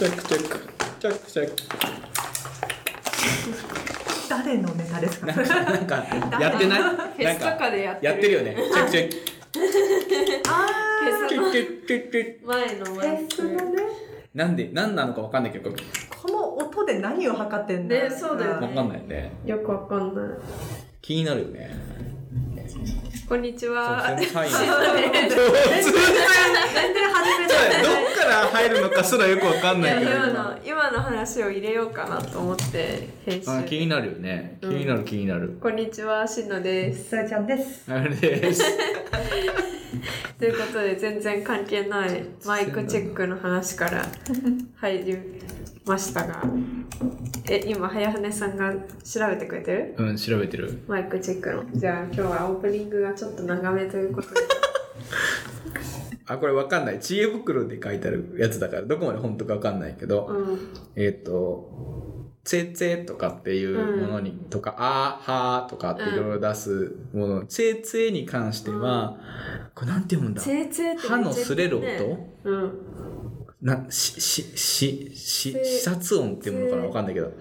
チェックチェック。チェックチェック。誰のネタですか？なんかなんかやってない？フェスとかでやってる。やってるよね。チェックチェック。あチェフェスの前のーマイフェスのね。なんで何なのかわかんないけどこの音で何を測ってんだねそうだよね。わかんないね。よくわかんない。気になるよねこんにちは。全然初めてどっから入るのかすらよくわかんないけど今の今。の話を入れようかなと思って編あ気集になるよね。気うん。になる気になる、こんにちはしんのです。さやちゃんです。あれです。ということで全然関係ないマイクチェックの話から入りましたがえ今早船さんが調べてくれてる？うん調べてる。マイクチェックの。じゃあ今日はオープニングがちょっと長めということで。あこれわかんない。知恵袋で書いてあるやつだからどこまで本当かわかんないけど、うん。えっ、と「つえつえ」とかっていうものに、とか「あ」「は」とかっていろいろ出すもの「つえつえ」に関しては、これなんて読むんだ？ツェツェって歯の擦れる音、うんなしししし視察音っていうものかな？わかんないけど。うん。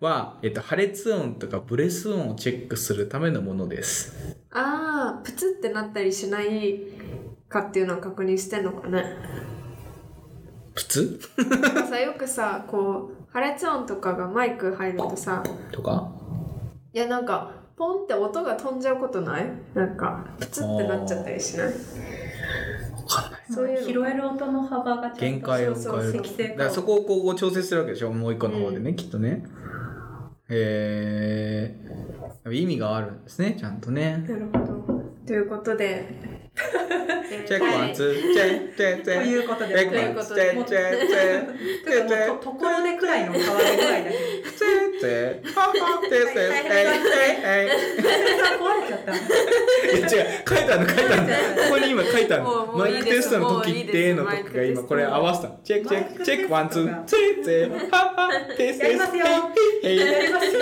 は、えっと、破裂音とかブレス音をチェックするためのものです。ああプツってなったりしないかっていうのを確認してんのかね。普通なんかさ よくさこう破裂音とかがマイク入るとさ。とか？いやなんかポンって音が飛んじゃうことない？なんかプツってなっちゃったりしない？そういうの拾える音の幅が限界を超えるだからそこをこう調節するわけでしょ？もう一個の方でね、きっとね。えー、意味があるんですね、ちゃんとね。なるほど。ということでえーチェックワン、ツー、チェック、チェック、チとェック。いうことでチェックワン、ということでチェック、チェック、チェック、チェック、チェック、とところでくらいの変わりぐらいだけどチェック、チェック、ハハ、チェック、チェック、えい、えい、えい。さ壊れちゃったいや違う、書いてあるの書いてあるの。ここに今書いてあるもうの。マイクテストの時ってのが今これ合わせたの。チェックチェック、チェックワンツー、チェックチェック、ハハ、テストやりますよヘイヘイヘイやりますよ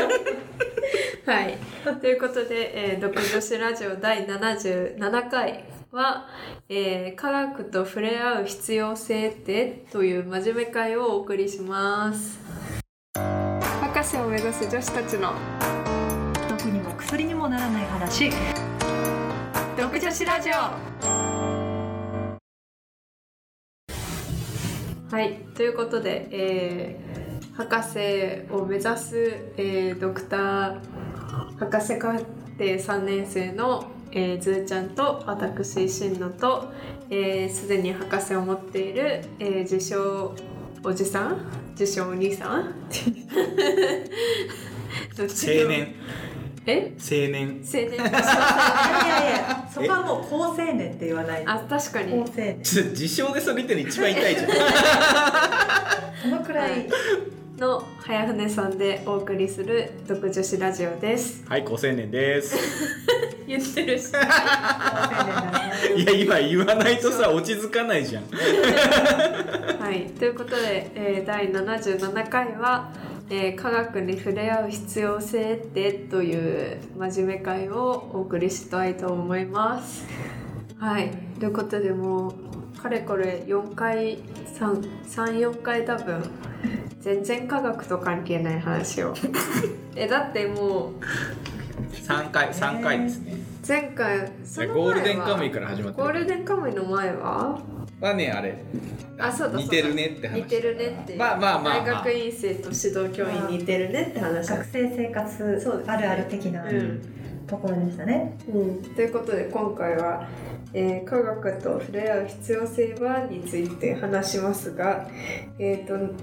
はい。ということで、えー、独女子ラジオ第77回は、えー科学と触れ合う必要性って？という真面目会をお送りします。博士を目指す女子たちの毒にも薬にもならない話独女子ラジオはい。ということで、えー博士を目指す、えードクター博士課程3年生の、えー、ずーちゃんと私しんのとえーすで、に博士を持っている、えー自称おじさん？自称お兄さん？青年、え？青年。青年。いやいやいやそこはもう高青年って言わないあ確か高に青年。自称でそれ言ってるの一番痛い。じゃん。そのくらい。の早船さんでお送りする独女子ラジオです。はい、高青年です。言ってるし。高青年だねいや、今言わないとさ、落ち着かないじゃん。はい、ということで、えー第77回は、えー科学に触れ合う必要性って」という真面目会をお送りしたいと思います。はい、ということでもうかれこれ4回34回多分全然科学と関係ない話を。えだってもう三回、三回ですね。前回その前はゴールデンカムイから始まってる。ゴールデンカムイの前ははね、あれ。あそうだ似てるねって話。似てるねってまあまあまあまあ。大学院生と指導教員似てるねって話。学生生活あるある的なうん。ところでしたね。うん、ということで今回は、えー科学と触れ合う必要性はについて話しますが、えー、と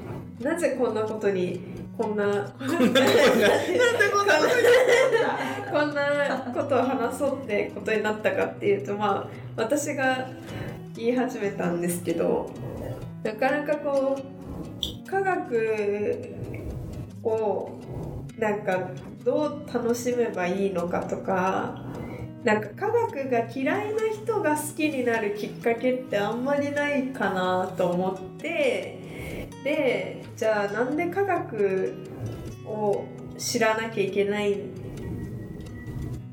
なぜこんなことにこんなこんなこんなことを話そうってことになったかっていうとまあ私が言い始めたんですけどなかなかこう科学をなんかどう楽しめばいいのかとかなんか科学が嫌いな人が好きになるきっかけってあんまりないかなと思ってでじゃあなんで科学を知らなきゃいけないん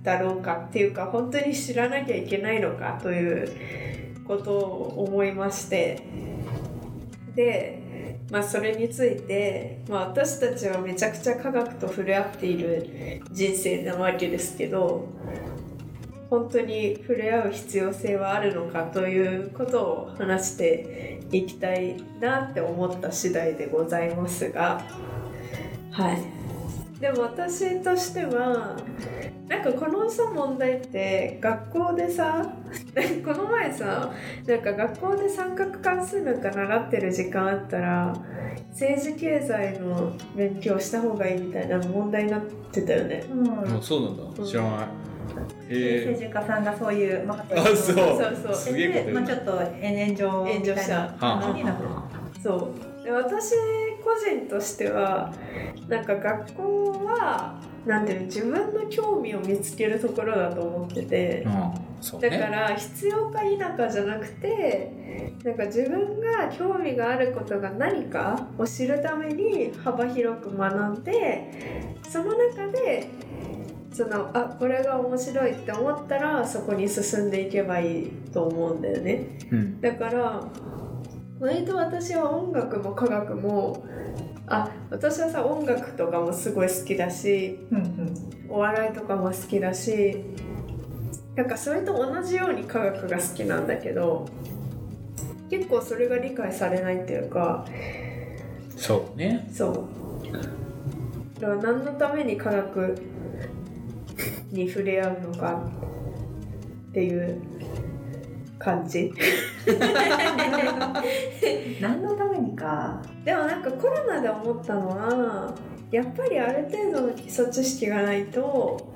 だろうかっていうか本当に知らなきゃいけないのかということを思いまして。でまあ、それについて、まあ、私たちはめちゃくちゃ科学と触れ合っている人生なわけですけど本当に触れ合う必要性はあるのかということを話していきたいなって思った次第でございますがはい。でも私としてはなんかこのさ問題って学校でさ この前さなんか学校で三角関数なんか習ってる時間あったら政治経済の勉強した方がいいみたいな問題になってたよね。うん。もうそうなんだ。知らない。へ政治家さんがそういう、まあ、あそうそうそう。すげえまあ、ちょっと炎上みたいな感じになってる。そう。で私個人としてはなんか学校はなんていうの自分の興味を見つけるところだと思っててうんそうだかねら必要か否かじゃなくてなんか自分が興味があることが何かを知るために幅広く学んでその中でそのあこれが面白いって思ったらそこに進んでいけばいいと思うんだよね。うんだから割と私は音楽も科学もあ私はさ音楽とかもすごい好きだしうんうん。お笑いとかも好きだしなんかそれと同じように科学が好きなんだけど結構それが理解されないっていうかそうね。そう。だから何のために科学に触れ合うのかっていう感じ。何のためにか。でもなんかコロナで思ったのはやっぱりある程度の基礎知識がないと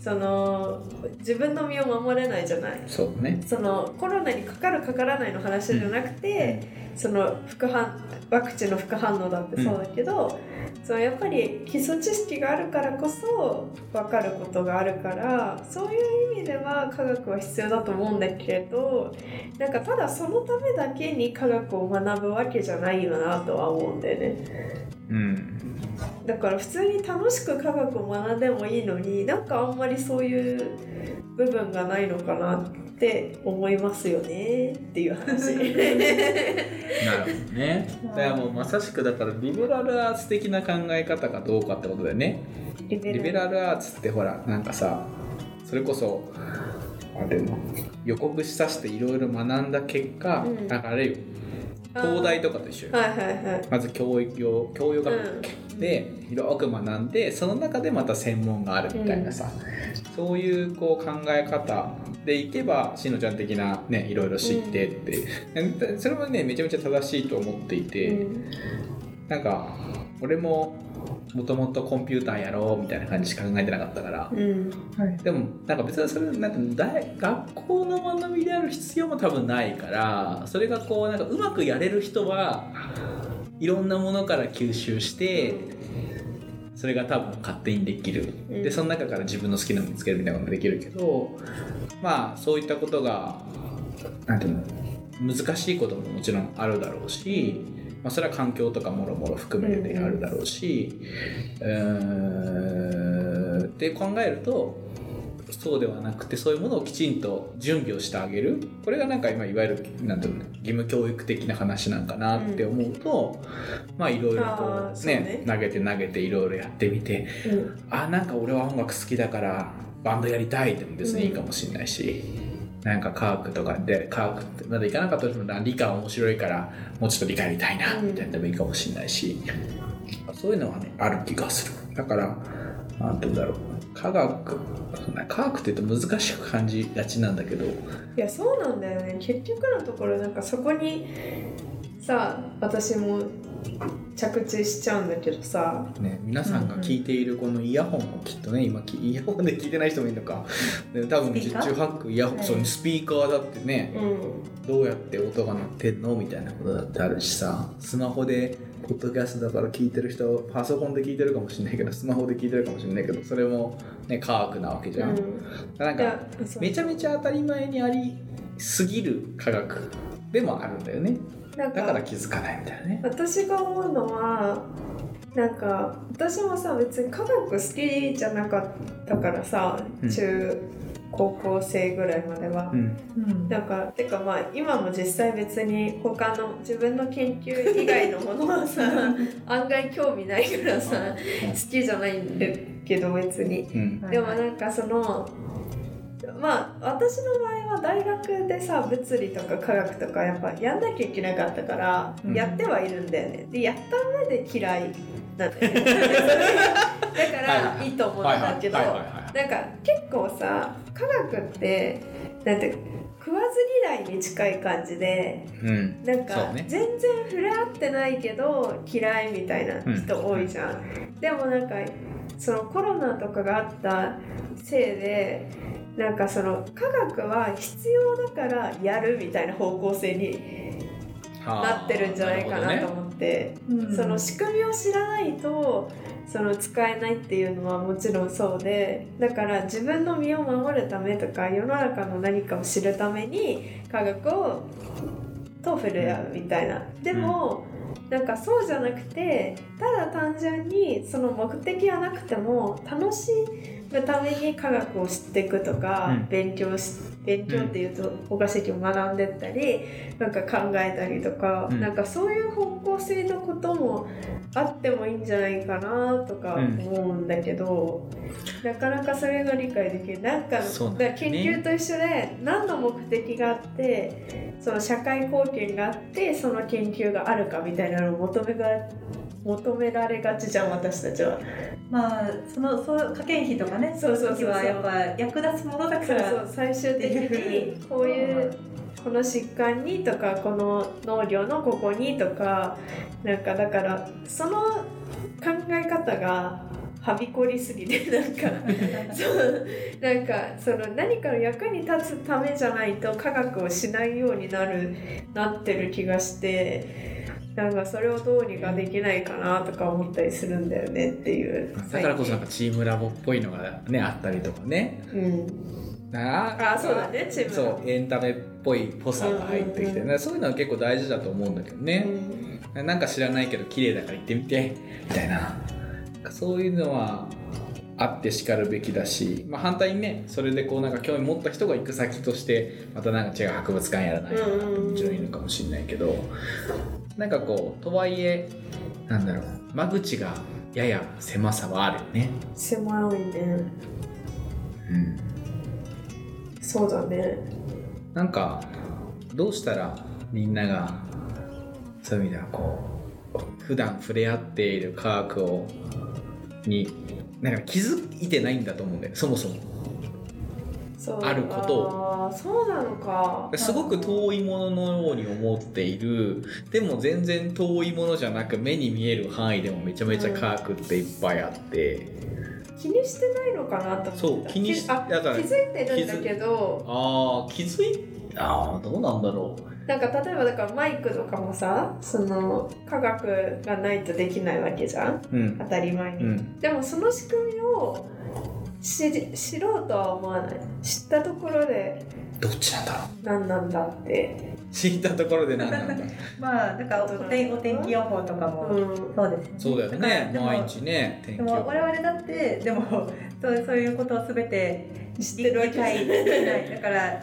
その自分の身を守れないじゃない。そうね。そのコロナにかかるかからないの話じゃなくて、その副反ワクチンの副反応だってそうだけど、そのやっぱり基礎知識があるからこそ分かることがあるからそういう意味では科学は必要だと思うんだけれどなんかただそのためだけに科学を学ぶわけじゃないよなとは思うんだよね。うん。だから普通に楽しく科学を学んでもいいのになんかあんまりそういう部分がないのかなって思いますよねっていう話。なるほどね。だからもうまさしくだからリベラルアーツ的な考え方かどうかってことだよね。リベラル。アーツってほらなんかさそれこそあれの予告しさしていろいろ学んだ結果、うん。なんかあれよ東大とかと一緒よ。はいはいはい。まず教育用教養学部で広く学んでその中でまた専門があるみたいなさ、そういうこう考え方でいけばしのちゃん的なねいろいろ知ってって、それもねめちゃめちゃ正しいと思っていて、うん。なんか俺ももともとコンピューターやろうみたいな感じしか考えてなかったから、うん。でもなんか別にそれなんか大学校の学びである必要も多分ないからそれがこうなんかうまくやれる人はいろんなものから吸収してそれが多分勝手にできる、うん。でその中から自分の好きなのを見つけるみたいなことができるけどまあそういったことがなんていうの難しいことももちろんあるだろうし、まあ、それは環境とかもろもろ含めてあるだろうし、うーんって考えるとそうではなくてそういうものをきちんと準備をしてあげる。これがなんか今いわゆるなんていうの義務教育的な話なんかなって思うと、まあいろいろあこううね。ね投げて投げていろいろやってみてうん。あなんか俺は音楽好きだからバンドやりたいでも別にいいかもしれないし、なんか科学とかで科学ってまだいかなかったとしても理科面白いからもうちょっと理科やりたいなうん。みたいなでもいいかもしれないし、そういうのはねある気がする。だからなんて言うんだろう。科学科学って言うと難しく感じがちなんだけど。いやそうなんだよね。結局のところなんかそこにさ私も着地しちゃうんだけどさ。ね、皆さんが聞いているこのイヤホンもきっとね今き イヤホンで聞いてない人もいるのか。で多分十中八九イヤホン、はい。そうスピーカーだってねうん。どうやって音が鳴ってんのみたいなことだってあるしさ。スマホでポッドキャストだから聞いてる人パソコンで聞いてるかもしれないけどスマホで聞いてるかもしれないけどそれもね科学なわけじゃん、なんいやかめちゃめちゃ当たり前にありすぎる科学でもあるんだよね。なんだから気づかないみたいなね。私が思うのはなんか私もさ別に科学好きじゃなかったからさうん。中高校生ぐらいまでは。うん。うん。なんかてかまあ今も実際別に他の自分の研究以外のものはさ案外興味ないからさ好きじゃないんだけど別に。うん。はい。でもなんかそのまあ私の場合は大学でさ物理とか科学とかやっぱやんなきゃいけなかったから、うん。やってはいるんだよね。でやった上で嫌いなんだよね。だからいいと思うんだけどなんか結構さ科学ってなんて食わず嫌いに近い感じでうん。なんか全然触れ合ってないけど嫌いみたいな人多いじゃん、でもなんかそのコロナとかがあったせいでなんかその科学は必要だからやるみたいな方向性になってるんじゃないかなと思って、うんその仕組みを知らないとその使えないっていうのはもちろんそうでだから自分の身を守るためとか世の中の何かを知るために科学をと触れ合うみたいな。でも、なんかそうじゃなくてただ単純にその目的はなくても楽しむために科学を知っていくとか、うん。勉強し勉強っていうとおかしいけど学んでったりなんか考えたりとか、うん。なんかそういう方向性のこともあってもいいんじゃないかなとか思うんだけど、なかなかそれが理解できるなんかね研究と一緒で何の目的があってその社会貢献があってその研究があるかみたいなのを求めが求められがちじゃん私たちは。まあそのそう加減費とかねそうそうそうはやっぱ役立つものだから。そう最終的にこういうこの疾患にとかこの農業のここにとかなんかだからその考え方がはびこりすぎて なんか そうなんかその何かの役に立つためじゃないと科学をしないようになるなってる気がしてなんかそれをどうにかできないかなとか思ったりするんだよねっていう。だからこそなんかチームラボっぽいのがねあったりとかね。うん。ああそうだねチームそうエンタメっぽいぽさが入ってきて、うんねそういうのは結構大事だと思うんだけどね、なんか知らないけど綺麗だから行ってみてみたいな。そういうのはあってしかるべきだし、まあ、反対にねそれでこうなんか興味持った人が行く先としてまたなんか違う博物館やらないとかうんもちろん。いるかもしれないけどなんかこうとはいえなんだろう間口がやや狭さはあるよね。狭いね。うん。そうだね。なんかどうしたらみんながそういう意味ではこう普段触れ合っている科学をになんか気づいてないんだと思うんだよそもそも。あることを。そうなのか。すごく遠いもののように思っている。でも全然遠いものじゃなく目に見える範囲でもめちゃめちゃ科学っていっぱいあって、気にしてないのかなと思った。そう気にしあだから気づいてるんだけど。ああ気づいああどうなんだろなんか例えばだからマイクとかもさその科学がないとできないわけじゃん。ううん。当たり前に、うん。でもその仕組みを知り知ろうとは思わない。知ったところでどっちなんだろう。何なんだって。知ったところで何なんだ まあだからお天お天気予報とかも、うん。そうですね。そうだよね。毎日ね天気予報。でも我々だってでもそうそういうことを全て知ってるわけだから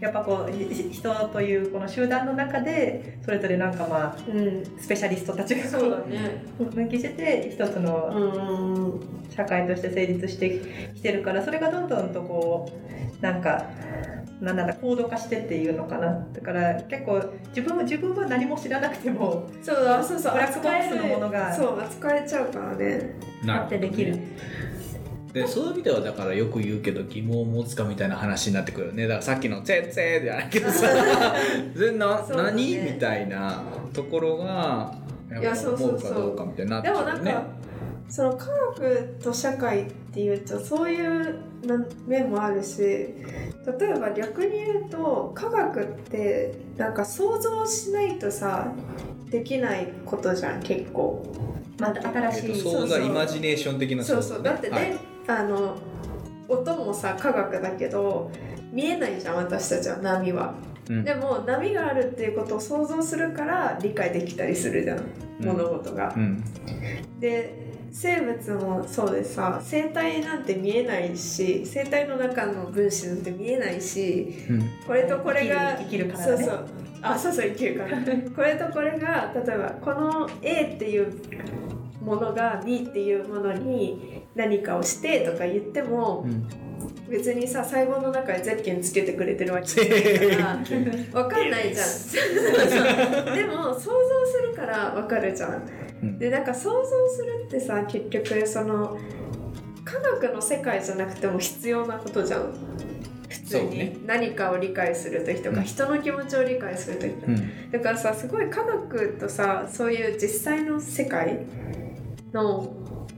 やっぱこうひ人というこの集団の中でそれぞれなんかまあうん。スペシャリストたちがそうだね。分岐してて一つのうん社会として成立してきてるからそれがどんどんとこうなんかなんなんだ高度化してっていうのかな。だから結構自分は自分は何も知らなくてもそうだそうそうブラックボックスのものがそう扱えちゃうからね。なあってできる。でそういう意味ではだからよく言うけど疑問を持つかみたいな話になってくるよね。だからさっきの「ツェッツェ」じゃないけどさ。全な、ね。何みたいなところがやっぱいやそう思うう。そうどうかみたいになってでくるよね。もなんか、その科学と社会っていうとそういうな面もあるし例えば逆に言うと科学ってなんか想像しないとさできないことじゃん結構。また新しいえっと、イマジネーション的なそうそう。だってね、はいあの音もさ科学だけど見えないじゃん私たちは波は。うんでも波があるっていうことを想像するから理解できたりするじゃん。物事が。うんで生物もそうでさ生態なんて見えないし生態の中の分子なんて見えないしうんこれとこれが生きる生きるからねそうそうあそうそう生きるから これとこれが例えばこの A っていうものが B っていうものに何かをしてとか言ってもうん。別にさ細胞の中でゼッケンつけてくれてるわけじゃないから わかんないじゃん。でも想像するからわかるじゃん。うん。でなんか想像するってさ結局その科学の世界じゃなくても必要なことじゃん。普通に。何かを理解する時とか、うん。人の気持ちを理解する時とか。うん。だからさすごい科学とさそういう実際の世界の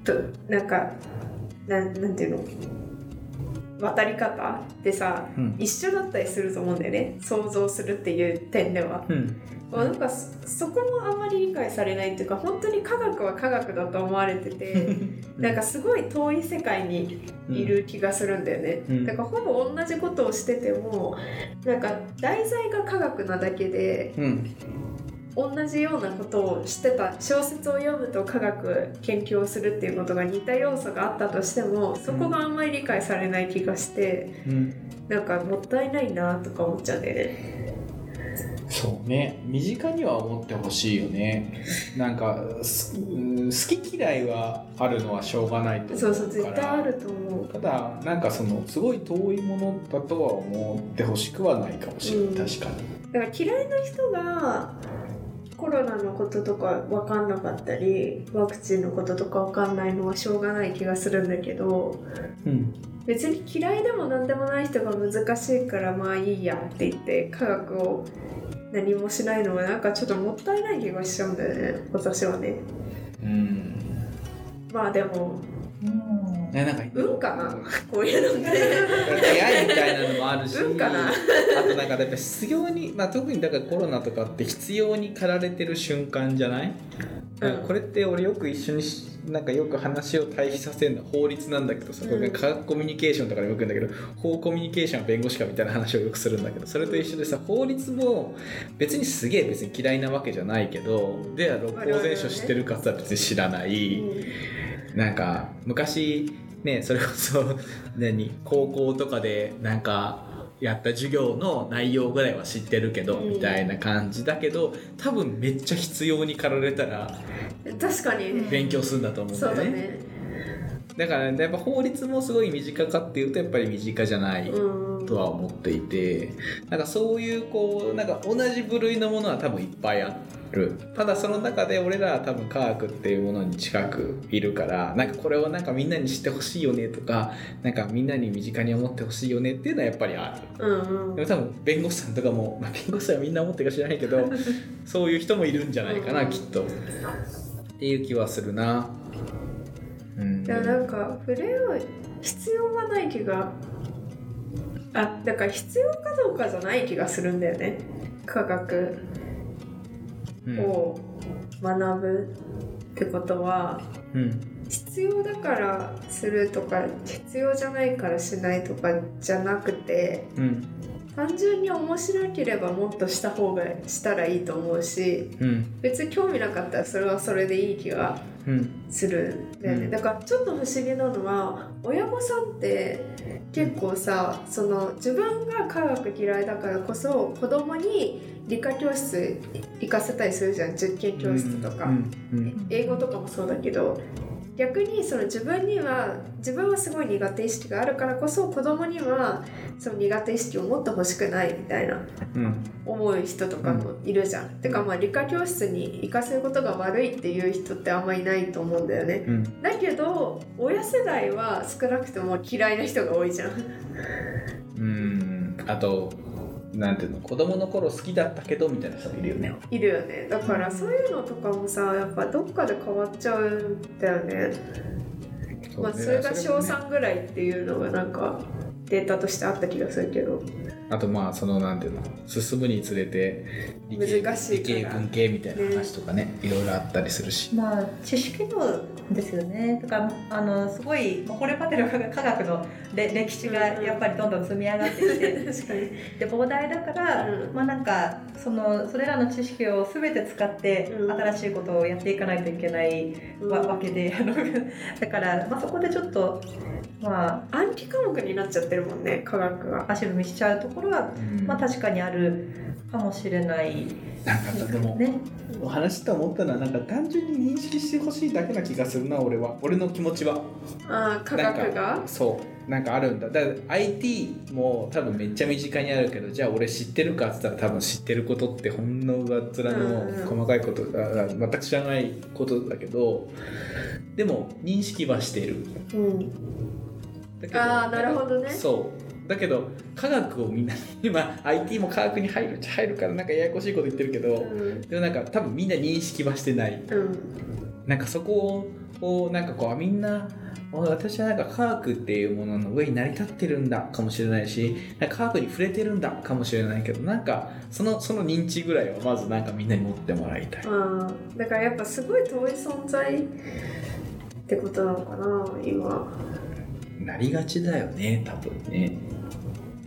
となんかなんなんていうの？渡り方？ってさうん。一緒だったりすると思うんだよね。想像するっていう点では。うん。まあなんかそそこもあんまり理解されないっていうか本当に科学は科学だと思われててなんかすごい遠い世界にいる気がするんだよね、うん。だからほぼ同じことをしててもなんか題材が科学なだけでうん同じようなことをしてた。小説を読むと科学研究をするっていうことが似た要素があったとしてもそこがあんまり理解されない気がしてうん。なんかもったいないなとか思っちゃうんだよね。そうね。身近には思ってほしいよね。なんか好き嫌いはあるのはしょうがないと思うそうそう絶対あると思う。ただなんかそのすごい遠いものだとは思ってほしくはないかもしれない、うん。確かに。だから嫌いな人がコロナのこととか分かんなかったりワクチンのこととか分かんないのはしょうがない気がするんだけどうん別に嫌いでも何でもない人が難しいからまあいいやって言って科学を何もしないのはなんかちょっともったいない気がしちゃうんだよね私はね。うん。まあでもうんねなんか。運かなこういうのって。出会いみたいなのもあるし運かな。あとなんかやっぱ必要に、まあ、特にだからコロナとかって必要に駆られてる瞬間じゃない、なんかこれって俺よく一緒にしなんかよく話を対比させるのは法律なんだけどそこが科学コミュニケーションとかでもよく言うんだけど、法コミュニケーションは弁護士かみたいな話をよくするんだけどそれと一緒でさ法律も別にすげえ別に嫌いなわけじゃないけどでは六法全書知ってるかって言ったら別に知らない。なんか昔ねそれこそ 何高校とかでなんかやった授業の内容ぐらいは知ってるけど、うん。みたいな感じだけど多分めっちゃ必要に駆られたらうん確かに。勉強するんだと思うんだよね。だね。だから、やっぱ法律もすごい身近かっていうとやっぱり身近じゃない。うんとは思っていてなんかそういうこうなんか同じ部類のものは多分いっぱいある。ただその中で俺らは多分科学っていうものに近くいるからなんかこれをなんかみんなに知ってほしいよねとかなんかみんなに身近に思ってほしいよねっていうのはやっぱりある。うんうん。でも多分弁護士さんとかも、まあ、弁護士はみんな思ってるか知らないけど そういう人もいるんじゃないかな、うんきっと。っていう気はするな。うん。でもなんか触れ合う必要がない気があだから必要かどうかじゃない気がするんだよね。科学うん。を学ぶってことはうん。必要だからするとか必要じゃないからしないとかじゃなくてうん。単純に面白ければもっとした方がしたらいいと思うしうん。別に興味なかったらそれはそれでいい気がうんする。ん。だよね、うん。だからちょっと不思議なのは親御さんって結構さその自分が科学嫌いだからこそ子供に理科教室行かせたりするじゃん。実験教室とか、英語とかもそうだけど逆にその自分には自分はすごい苦手意識があるからこそ子供にはその苦手意識を持ってほしくないみたいなうん思う人とかもいるじゃん。てかまあ理科教室に行かせることが悪いっていう人ってあんまりいないと思うんだよね。うんだけど親世代は少なくとも嫌いな人が多いじゃん。うんあとなんていうの子供の頃好きだったけどみたいな人もいるよね。いるよね。だからそういうのとかもさやっぱどっかで変わっちゃうんだよね。まあそれが小3ぐらいっていうのがなんかデータとしてあった気がするけど。あとまあそのなんていうの進むにつれて理系難しい理系文系みたいな話とかねいろいろあったりするし、まあ知識量ですよね。だからあのすごいまあこれまでの科学のれ歴史がやっぱりどんどん積み上がってきて。確かに。で膨大だから、うん。まあなんかそのそれらの知識を全て使ってうん。新しいことをやっていかないといけないわ,、わけであの だから、まあ、そこでちょっとまあ暗記科目になっちゃってるもんね科学は。足踏みしちゃうところは、うん。まあ確かにあるかもしれない。なんかでもね。話して思ったのはなんか単純に認識してほしいだけな気がするな俺は。俺の気持ちは。あー科学が？そうなんかあるんだ。だから IT も多分めっちゃ身近にあるけどじゃあ俺知ってるかっつったら多分知ってることってほんの上っ面のうんうん。細かいこと、ああ全く知らないことだけどでも認識はしてる。うん。だけどあーなるほどね。そう。だけど科学をみんな今 IT も科学に入るっちゃ入るからなんかややこしいこと言ってるけど、うん。でもなんか多分みんな認識はしてない。うん。なんかそこをなんかこうみんなあ私はなんか科学っていうものの上に成り立ってるんだかもしれないし科学に触れてるんだかもしれないけどなんかそのその認知ぐらいはまずなんかみんなに持ってもらいたい。うんだからやっぱすごい遠い存在ってことなのかな今なりがちだよね多分ね。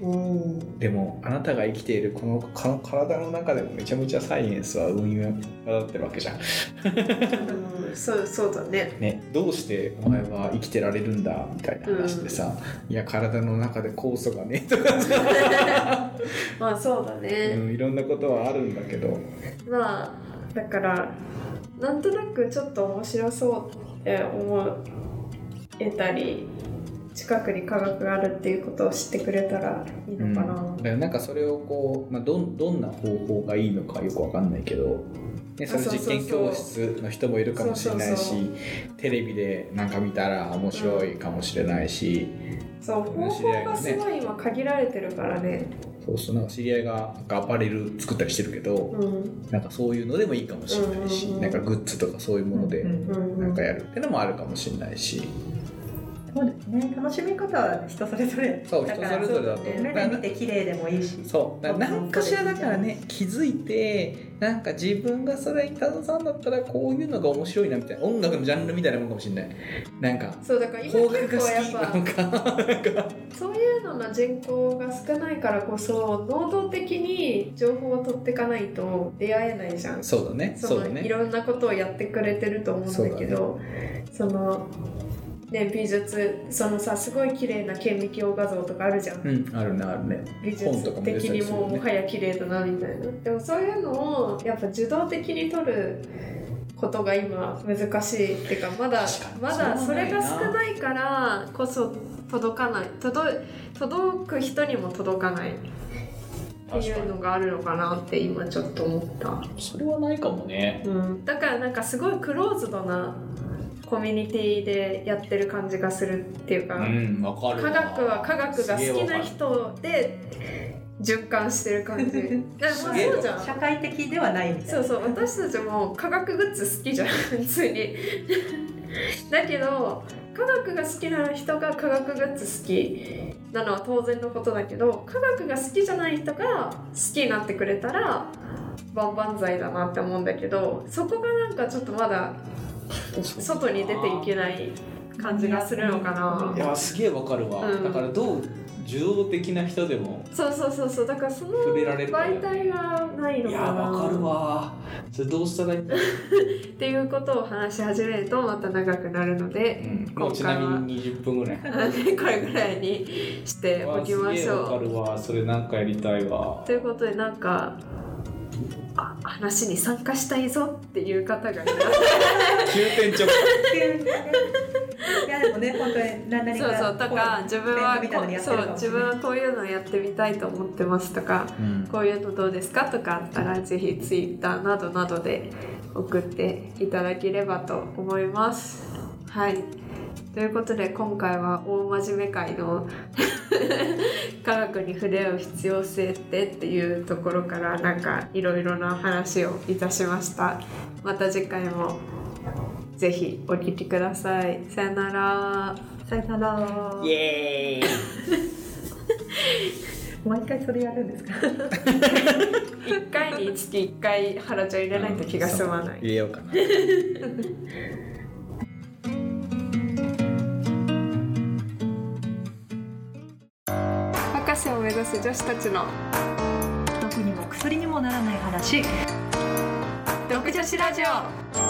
うんでもあなたが生きているこのこの体の中でもめちゃめちゃサイエンスは運用がってるわけじゃん。うんそうそうだねね、どうしてお前は生きてられるんだみたいな話でさ、いや体の中で酵素がねとか。さ、まあそうだね、うん、いろんなことはあるんだけど。まあだからなんとなくちょっと面白そうって思えたり近くに科学があるっていうことを知ってくれたらいいのかな、うん、だからなんかそれをこう、まあ、どんどんな方法がいいのかよくわかんないけど、ね、それあそうそう。そう実験教室の人もいるかもしれないしテレビでなんか見たら面白いかもしれないし、そう方法がすごい今限られてるからね。そうそうなんか知り合いがなんかアパレル作ったりしてるけど、うん。なんかそういうのでもいいかもしれないし、うんうんうんなんかグッズとかそういうものでうんうん。なんかやるってのもあるかもしれないし。そうですね。楽しみ方は人それぞれ。そうだから人それぞれだと目で見て綺麗でもいいし。そう。何かしらだからね気づいてなんか自分がそれに携わんだったらこういうのが面白いなみたいな音楽のジャンルみたいなもんかもしれない。なんかそうだから今結構やっぱそういうのの人口が少ないからこそ能動的に情報を取っていかないと出会えないじゃん。そうだね。そそうだね。のいろんなことをやってくれてると思うんだけどそのね美術そのさすごい綺麗な顕微鏡画像とかあるじゃん。うんあるねあるね。美術的にたりするよねももはや綺麗だなみたいな。でもそういうのをやっぱ受動的に撮ることが今難しいっていうかまだまだそれが少ないからこそ届かない。届届く人にも届かない。っていうのがあるのかなって今ちょっと思った。それはないかもね。うん、だからなんかすごいクローズドなコミュニティでやってる感じがするっていうか、うんわかる科学は科学が好きな人人で循環してる感じ。そうじゃん。社会的ではないみたいな。そうそう私たちも科学グッズ好きじゃん。普通に。だけど科学が好きな人が科学グッズ好きなのは当然のことだけど科学が好きじゃない人が好きになってくれたら万々歳だなって思うんだけどそこがなんかちょっとまだ外に出ていけない感じがするのかな。いやすげえわかるわ、うん。だからどう受動的な人でもそうそうそうそう。だからその媒体がないのいかな。やわかるわ。それどうしたらいい？っていうことを話し始めるとまた長くなるので、う、もうちなみに20分ぐらい。これぐらいにしておきましわすげえわかょう。るわ。それなんかやりたいわ。ということでなんかあ話に参加したいぞっていう方がいたら急転直いやでもね本当に何何かそうそうとか自分はそう自分はこういうのやってみたいと思ってますとかうん。こういうのどうですかとかあったらぜひツイッターなどなどで送っていただければと思います。はいということで今回は大真面目会の 科学に触れ合う必要性ってっていうところからなんかいろいろな話をいたしました。また次回もぜひお聞きください。さよなら。さよならイエーイ 毎回それやるんですか？1回につき1回ハラちゃん入れないと気が済まない入れようかな目指す女子たちの。毒にも薬にもならない話。毒女子ラジオ。